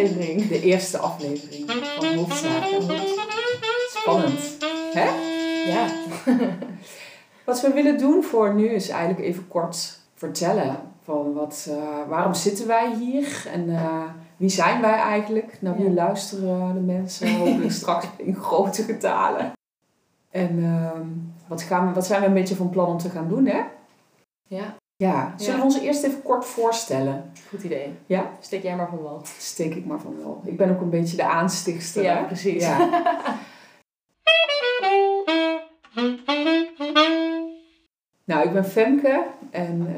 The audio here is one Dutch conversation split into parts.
aflevering. De eerste aflevering van Hoofdzaken. Spannend. Hè? Ja. Wat we willen doen voor nu is eigenlijk even kort vertellen van wat, uh, waarom zitten wij hier en uh, wie zijn wij eigenlijk? Naar wie ja. luisteren de mensen hopelijk straks in grote getalen. En uh, wat, gaan we, wat zijn we een beetje van plan om te gaan doen, hè? Ja. Ja, zullen we ons eerst even kort voorstellen? Goed idee. Ja? Steek jij maar van wal. Steek ik maar van wal. Ik ben ook een beetje de aanstichtster. Ja, precies. Ja. nou, ik ben Femke en uh,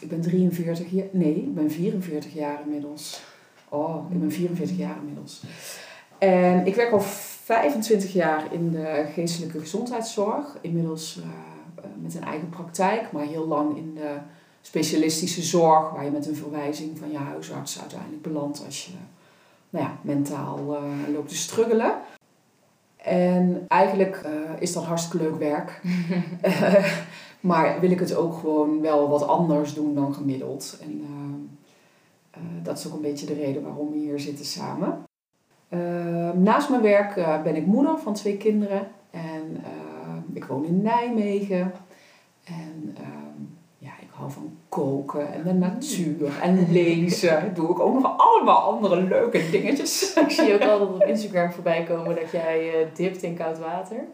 ik ben 43 jaar... Nee, ik ben 44 jaar inmiddels. Oh, ik ben 44 jaar inmiddels. En ik werk al 25 jaar in de geestelijke gezondheidszorg. Inmiddels... Uh, met een eigen praktijk, maar heel lang in de specialistische zorg, waar je met een verwijzing van je huisarts uiteindelijk belandt als je nou ja, mentaal uh, loopt te struggelen. En eigenlijk uh, is dat hartstikke leuk werk. uh, maar wil ik het ook gewoon wel wat anders doen dan gemiddeld. En dat is ook een beetje de reden waarom we hier zitten samen. naast mijn werk ben ik moeder van twee kinderen. En ik woon in Nijmegen. En uh, ja, ik hou van koken en de natuur en lezen. Doe ik ook nog allemaal andere leuke dingetjes. Ik zie ook altijd op Instagram voorbij komen dat jij uh, dipt in koud water.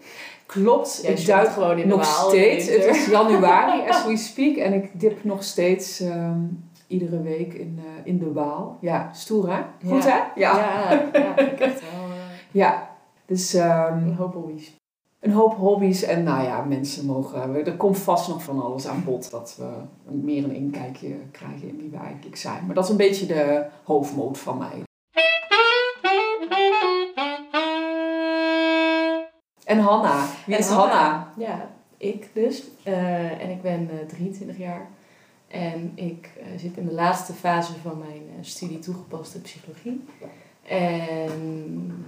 Klopt, Jij ik duik gewoon in nog Waal steeds. Het is januari as we speak en ik dip nog steeds um, iedere week in, uh, in de Waal. Ja, stoer hè? Goed Ja. hè? Ja, ja, ik echt wel uh, Ja, dus um, een hoop hobby's. Een hoop hobby's. En nou ja, mensen mogen... Er komt vast nog van alles aan bod. Dat we meer een inkijkje krijgen in wie we eigenlijk zijn. Maar dat is een beetje de hoofdmoot van mij. En Hanna. Wie En is Hanna? Hanna? Ja, ik dus. Uh, en ik ben uh, 23 jaar. En ik uh, zit in de laatste fase van mijn studie toegepaste psychologie. En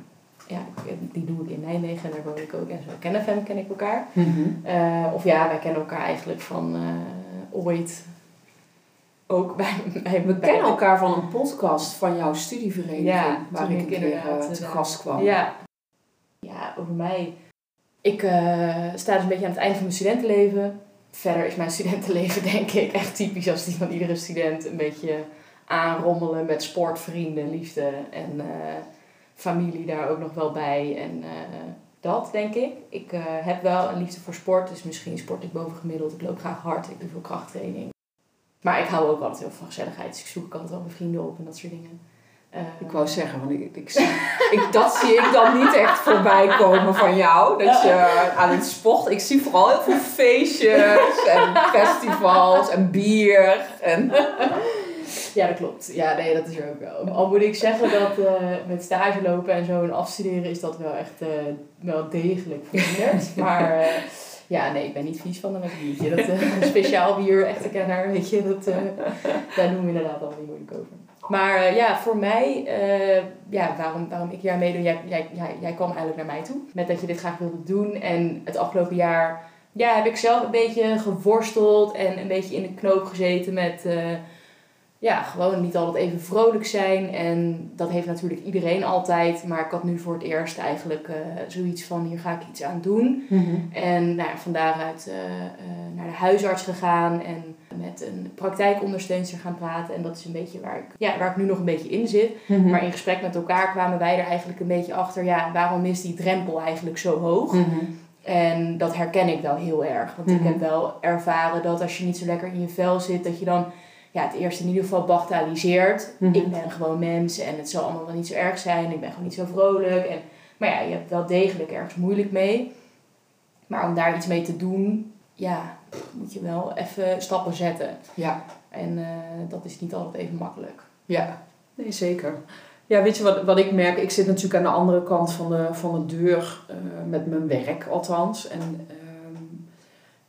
die doe ik in Nijmegen en daar woon ik ook. En zo kennen Fem, ken ik elkaar. Mm Uh, of ja, wij kennen elkaar eigenlijk van uh, ooit ook bij, bij We kennen elkaar van een podcast van jouw studievereniging. Ja, waar ik een keer uh, te eh, gast kwam. Ja. ja, over mij. Ik sta dus een beetje aan het einde van mijn studentenleven. Verder is mijn studentenleven denk ik echt typisch als die van iedere student. Een beetje aanrommelen met sport, vrienden, liefde en uh, familie daar ook nog wel bij. En uh, dat denk ik. Ik uh, heb wel een liefde voor sport, dus misschien sport ik bovengemiddeld. Ik loop graag hard, ik doe veel krachttraining. Maar ik hou ook altijd heel veel van gezelligheid, dus ik zoek altijd wel mijn vrienden op en dat soort dingen. Uh, Ik wou zeggen, want ik, ik, ik, dat zie ik dan niet echt voorbij komen van jou. Dat je aan het sport... Ik zie vooral heel veel feestjes en festivals en bier. En... Ja, dat klopt. Ja, nee, dat is er ook wel. Al moet ik zeggen dat uh, met stage lopen en zo en afstuderen is dat wel echt uh, wel degelijk veranderd. maar uh, ja, nee, ik ben niet vies van een biertje. Dat speciaal bier, echte kenner, weet je, dat, daar doen we inderdaad al niet moeilijk over. Maar ja, voor mij, ja, waarom, waarom ik hier meedoe, jij, jij, jij, jij kwam eigenlijk naar mij toe met dat je dit graag wilde doen. En het afgelopen jaar, ja, heb ik zelf een beetje geworsteld en een beetje in de knoop gezeten met ja, gewoon niet altijd even vrolijk zijn. En dat heeft natuurlijk iedereen altijd. Maar ik had nu voor het eerst eigenlijk uh, zoiets van, hier ga ik iets aan doen. Mm-hmm. En nou ja, van daaruit uh, uh, naar de huisarts gegaan en met een praktijkondersteunster gaan praten. En dat is een beetje waar ik, ja, waar ik nu nog een beetje in zit. Mm-hmm. Maar in gesprek met elkaar kwamen wij er eigenlijk een beetje achter, ja, waarom is die drempel eigenlijk zo hoog? Mm-hmm. En dat herken ik wel heel erg. Want ik heb wel ervaren dat als je niet zo lekker in je vel zit, dat je dan ja, het eerst in ieder geval bagatelliseert. Mhm. Ik ben gewoon mens en het zal allemaal wel niet zo erg zijn. Ik ben gewoon niet zo vrolijk. En, maar ja, je hebt wel degelijk ergens moeilijk mee. Maar om daar iets mee te doen, ja, moet je wel even stappen zetten. Ja, En uh, dat is niet altijd even makkelijk. ja. Nee, zeker. Ja, weet je wat, wat ik merk? Ik zit natuurlijk aan de andere kant van de, van de deur uh, met mijn werk althans. En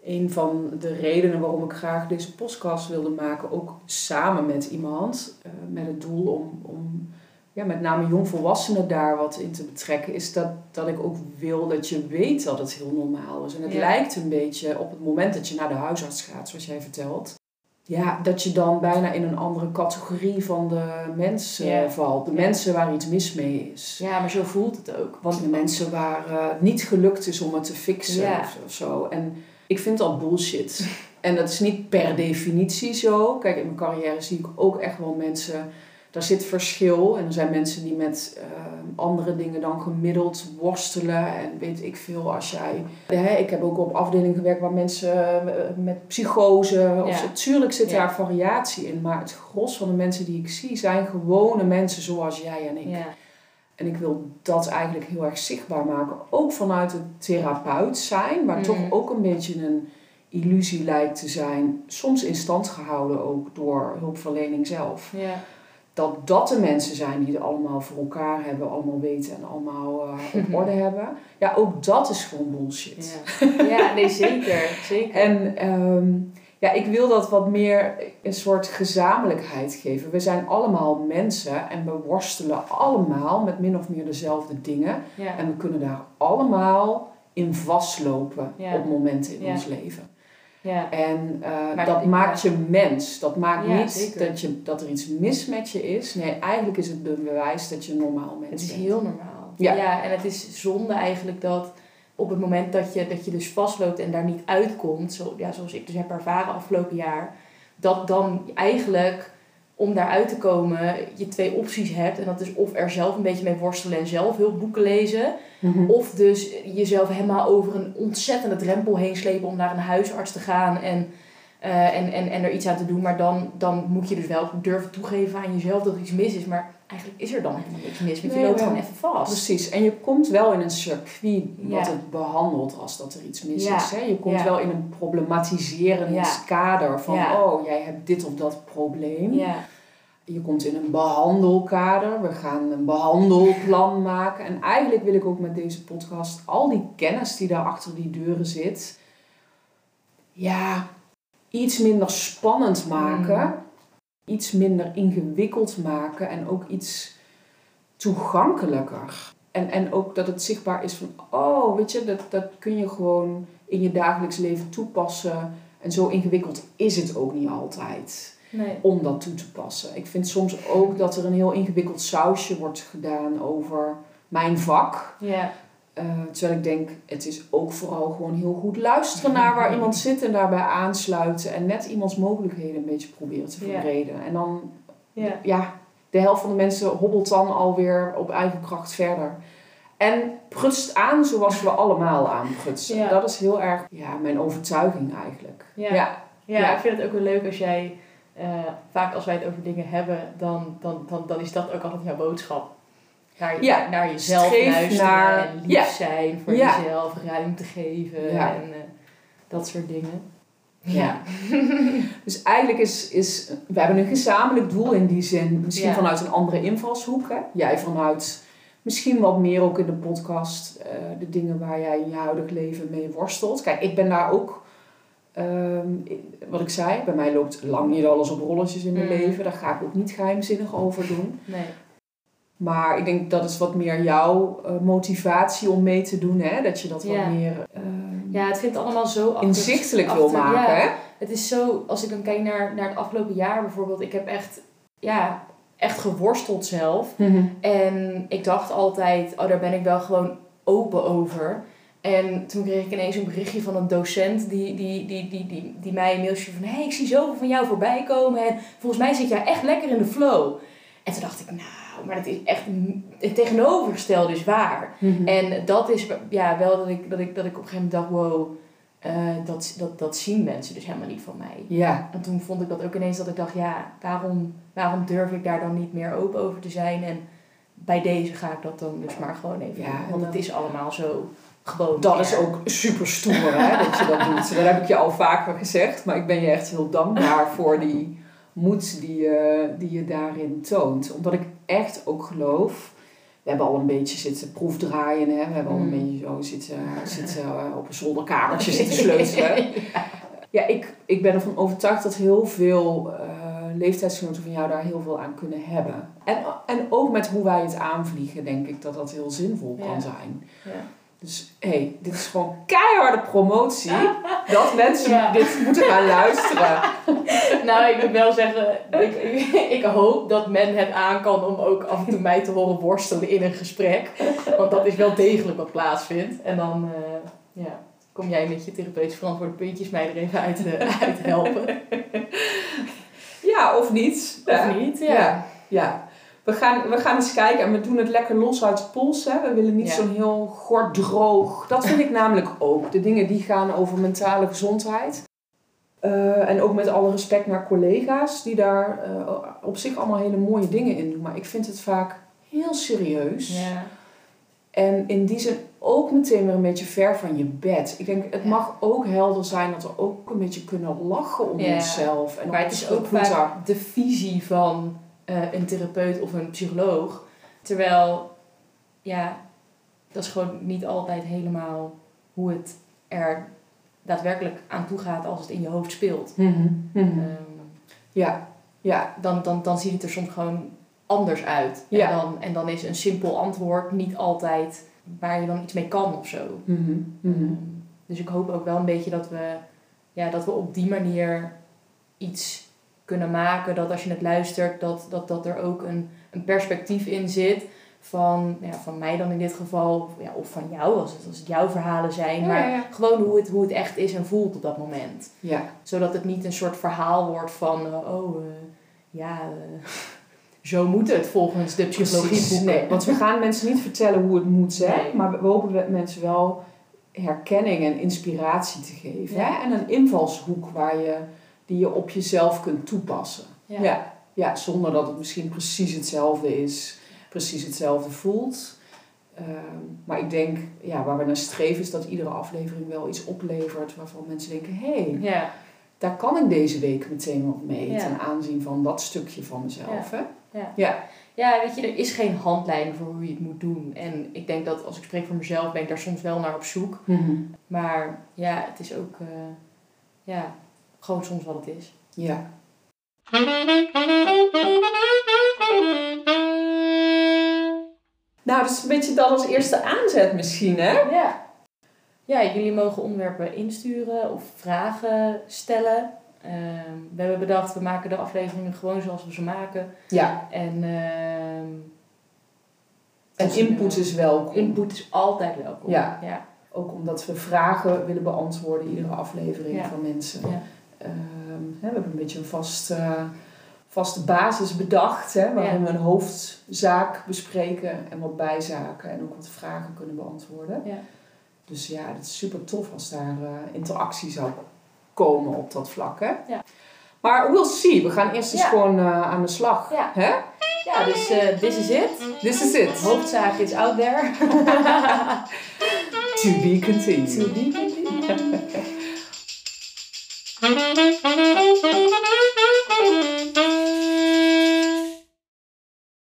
een van de redenen waarom ik graag deze podcast wilde maken, ook samen met iemand, uh, met het doel om, om ja, met name jongvolwassenen daar wat in te betrekken, is dat, dat ik ook wil dat je weet dat het heel normaal is. En het Ja. lijkt een beetje op het moment dat je naar de huisarts gaat, zoals jij vertelt. ja, dat je dan bijna in een andere categorie van de mensen Ja. valt. De Ja. mensen waar iets mis mee is. Ja, maar zo voelt het ook. Want De mensen waar eh, het niet gelukt is om het te fixen of, of zo. En ik vind dat bullshit. en dat is niet per definitie zo. Kijk, in mijn carrière zie ik ook echt wel mensen... Daar zit verschil. En er zijn mensen die met eh, andere dingen dan gemiddeld worstelen. En weet ik veel, als jij... Hè, ik heb ook op afdelingen gewerkt waar mensen eh, met psychose... Of Ja. Tuurlijk zit Ja. daar variatie in. Maar het gros van de mensen die ik zie zijn gewone mensen zoals jij en ik. ja, En ik wil dat eigenlijk heel erg zichtbaar maken. Ook vanuit het therapeut zijn, Mhm. toch ook een beetje een illusie lijkt te zijn. Soms in stand gehouden ook door hulpverlening zelf. ja, Dat dat de mensen zijn die het allemaal voor elkaar hebben, allemaal weten en allemaal eh, op Mhm. orde hebben. Ja, ook dat is gewoon bullshit. ja. ja, nee, zeker. zeker. En ehm, ja, ik wil dat wat meer een soort gezamenlijkheid geven. We zijn allemaal mensen en we worstelen allemaal met min of meer dezelfde dingen. ja. En we kunnen daar allemaal in vastlopen Ja. op momenten in Ja. ons leven. ja. En eh, Maar dat maakt je mens. Dat maakt niet zeker. dat, je, dat er iets mis met je is. Nee, eigenlijk is het een bewijs dat je normaal mens Het is bent. heel normaal. Ja. en het is zonde eigenlijk dat op het moment dat je, dat je dus vastloopt en daar niet uitkomt, zo, ja, zoals ik dus heb ervaren afgelopen jaar, dat dan eigenlijk om daaruit te komen je twee opties hebt. En dat is of er zelf een beetje mee worstelen en zelf heel boeken lezen. Mhm. Of dus jezelf helemaal over een ontzettende drempel heen slepen om naar een huisarts te gaan en, eh, en, en, en er iets aan te doen. Maar dan, dan moet je dus wel durven toegeven aan jezelf dat er iets mis is. Maar eigenlijk is er dan helemaal niks mis. Want je loopt wel. gewoon even vast. Precies. En je komt wel in een circuit wat Ja. het behandelt als dat er iets mis Ja. is. Hè? Je komt Ja. wel in een problematiserend Ja. kader van... Ja. oh, jij hebt dit of dat probleem. Ja, Je komt in een behandelkader. We gaan een behandelplan maken. En eigenlijk wil ik ook met deze podcast al die kennis die daar achter die deuren zit... Ja, iets minder spannend maken. Mm. Iets minder ingewikkeld maken. En ook iets toegankelijker. En, en ook dat het zichtbaar is van... Oh, weet je, dat, dat kun je gewoon in je dagelijks leven toepassen. En zo ingewikkeld is het ook niet altijd nee. om dat toe te passen. Ik vind soms ook dat er een heel ingewikkeld sausje wordt gedaan over mijn vak. Ja, Eh, terwijl ik denk, het is ook vooral gewoon heel goed luisteren naar waar iemand zit en daarbij aansluiten. En net iemands mogelijkheden een beetje proberen te verbreden. En dan, ja. ja, de helft van de mensen hobbelt dan alweer op eigen kracht verder. En prutst aan zoals we allemaal aanprutsen. Ja. Dat is heel erg ja, mijn overtuiging eigenlijk. Ja. ja. Ja, Ja. ik vind het ook wel leuk als jij, eh, vaak als wij het over dingen hebben, dan, dan, dan, dan is dat ook altijd jouw boodschap. Naar, Ja, naar jezelf streef luisteren naar- en lief ja. zijn voor Ja. jezelf, ruimte geven en eh, dat soort dingen. Ja. Dus eigenlijk is, is, we hebben een gezamenlijk doel in die zin. Misschien vanuit een andere invalshoek. Hè? Jij vanuit misschien wat meer ook in de podcast. eh, de dingen waar jij in je huidig leven mee worstelt. Kijk, ik ben daar ook... ehm, wat ik zei, bij mij loopt lang niet alles op rolletjes in mijn Mm. leven. Daar ga ik ook niet geheimzinnig over doen. Nee. Maar ik denk dat is wat meer jouw eh, motivatie om mee te doen. Hè? Dat je dat wat meer ehm, Ja, het vindt allemaal zo achter- inzichtelijk wil maken. ja. Hè? Het is zo, als ik dan kijk naar, naar het afgelopen jaar bijvoorbeeld, ik heb echt, ja, echt geworsteld zelf. En ik dacht altijd, oh, daar ben ik wel gewoon open over. En toen kreeg ik ineens een berichtje van een docent die, die, die, die, die, die mij een mailtje van... Hé, hey, ik zie zoveel van jou voorbij komen en volgens mij zit jij echt lekker in de flow. En toen dacht ik, nou, maar dat is echt het tegenovergestelde is waar. Mhm. En dat is ja, wel dat ik, dat ik, dat ik op een gegeven moment dacht, wow, eh, dat, dat, dat zien mensen dus helemaal niet van mij. Ja, En toen vond ik dat ook ineens dat ik dacht, ja, waarom, waarom durf ik daar dan niet meer open over te zijn? En bij deze ga ik dat dan dus maar gewoon even Ja, doen. Want het is allemaal zo gewoon. Dat is ook super stoer hè, dat je dat doet. Dat heb ik je al vaker gezegd, maar ik ben je echt heel dankbaar voor die moed die je, die je daarin toont. Omdat ik echt ook geloof. We hebben al een beetje zitten proefdraaien, hè? we hebben al een Mm. beetje zo zitten, zitten eh, op een zolderkamertje zitten sleutelen. Ja, ik, ik ben ervan overtuigd dat heel veel eh, leeftijdsgenoten van jou daar heel veel aan kunnen hebben. En, en ook met hoe wij het aanvliegen, denk ik dat dat heel zinvol kan zijn. Ja. Dus hé, hey, dit is gewoon keiharde promotie. dat mensen Ja. dit moeten gaan luisteren. Nou, ik moet wel zeggen, ik, ik hoop dat men het aan kan om ook af en toe mij te horen worstelen in een gesprek. Want dat is wel degelijk wat plaatsvindt. En dan eh, ja, kom jij met je therapeutisch verantwoorde puntjes mij er even uit, eh, uit helpen. Ja, of niet. Of Ja. niet? Ja. Ja, ja. We gaan, we gaan eens kijken en we doen het lekker los uit de pols. Hè. We willen niet Ja. zo'n heel gort droog. Dat vind ik namelijk ook. De dingen die gaan over mentale gezondheid. Eh, en ook met alle respect naar collega's die daar eh, op zich allemaal hele mooie dingen in doen. Maar ik vind het vaak heel serieus. Ja. En in die zin ook meteen weer een beetje ver van je bed. Ik denk, het Ja. mag ook helder zijn dat we ook een beetje kunnen lachen om Ja. onszelf. En Maar het is ook vaak de visie van eh, een therapeut of een psycholoog. Terwijl, ja, dat is gewoon niet altijd helemaal hoe het er daadwerkelijk aan toe gaat als het in je hoofd speelt. Mhm, mhm. Ehm, Ja, ja, dan, dan, dan ziet het er soms gewoon anders uit. Ja. En, dan, en dan is een simpel antwoord niet altijd waar je dan iets mee kan of zo. Mhm. Ehm, Dus ik hoop ook wel een beetje dat we, ja, dat we op die manier iets kunnen maken. Dat als je het luistert, dat, dat, dat er ook een, een perspectief in zit. Van, ja, van mij dan in dit geval, of, ja, of van jou, als het, als het jouw verhalen zijn. Ja, maar ja, gewoon hoe het, hoe het echt is en voelt op dat moment. ja. Zodat het niet een soort verhaal wordt van, eh, oh, eh, ja, eh, zo moet het volgens de psychologie. Precies. Nee, want we gaan mensen niet vertellen hoe het moet zijn, Nee. maar we hopen we- mensen wel herkenning en inspiratie te geven. Ja. Hè? En een invalshoek waar je, die je op jezelf kunt toepassen. Ja. Ja. Ja, zonder dat het misschien precies hetzelfde is, precies hetzelfde voelt. Ehm, maar ik denk, ja, waar we naar streven is dat iedere aflevering wel iets oplevert waarvan mensen denken, hé, hey, Ja, daar kan ik deze week meteen wat mee Ja. ten aanzien van dat stukje van mezelf. Hè? Ja. ja. Ja, weet je, er is geen handleiding voor hoe je het moet doen. En ik denk dat als ik spreek voor mezelf, ben ik daar soms wel naar op zoek. Mhm. Maar ja, het is ook, eh, ja, gewoon soms wat het is. Ja. Nou, dat is een beetje dat als eerste aanzet misschien, hè? Ja. Ja, jullie mogen onderwerpen insturen of vragen stellen. Ehm, we hebben bedacht, we maken de afleveringen gewoon zoals we ze maken. Ja. En, ehm, En input is welkom. input is altijd welkom. Ja. ja. Ook omdat we vragen willen beantwoorden, iedere aflevering Ja. van mensen. Ja. Ehm, we hebben een beetje een vast, eh, vaste basis bedacht, hè, waarin Ja. we een hoofdzaak bespreken en wat bijzaken en ook wat vragen kunnen beantwoorden. Ja. Dus ja, het is super tof als daar eh, interactie zou komen op dat vlak. Hè? Ja. Maar we'll see. We gaan eerst eens Ja. gewoon eh, aan de slag. Ja. Hè? Ja, dus eh this is it. This is it. Hoofdzaak is out there. To be continued. To be continued. Thank you.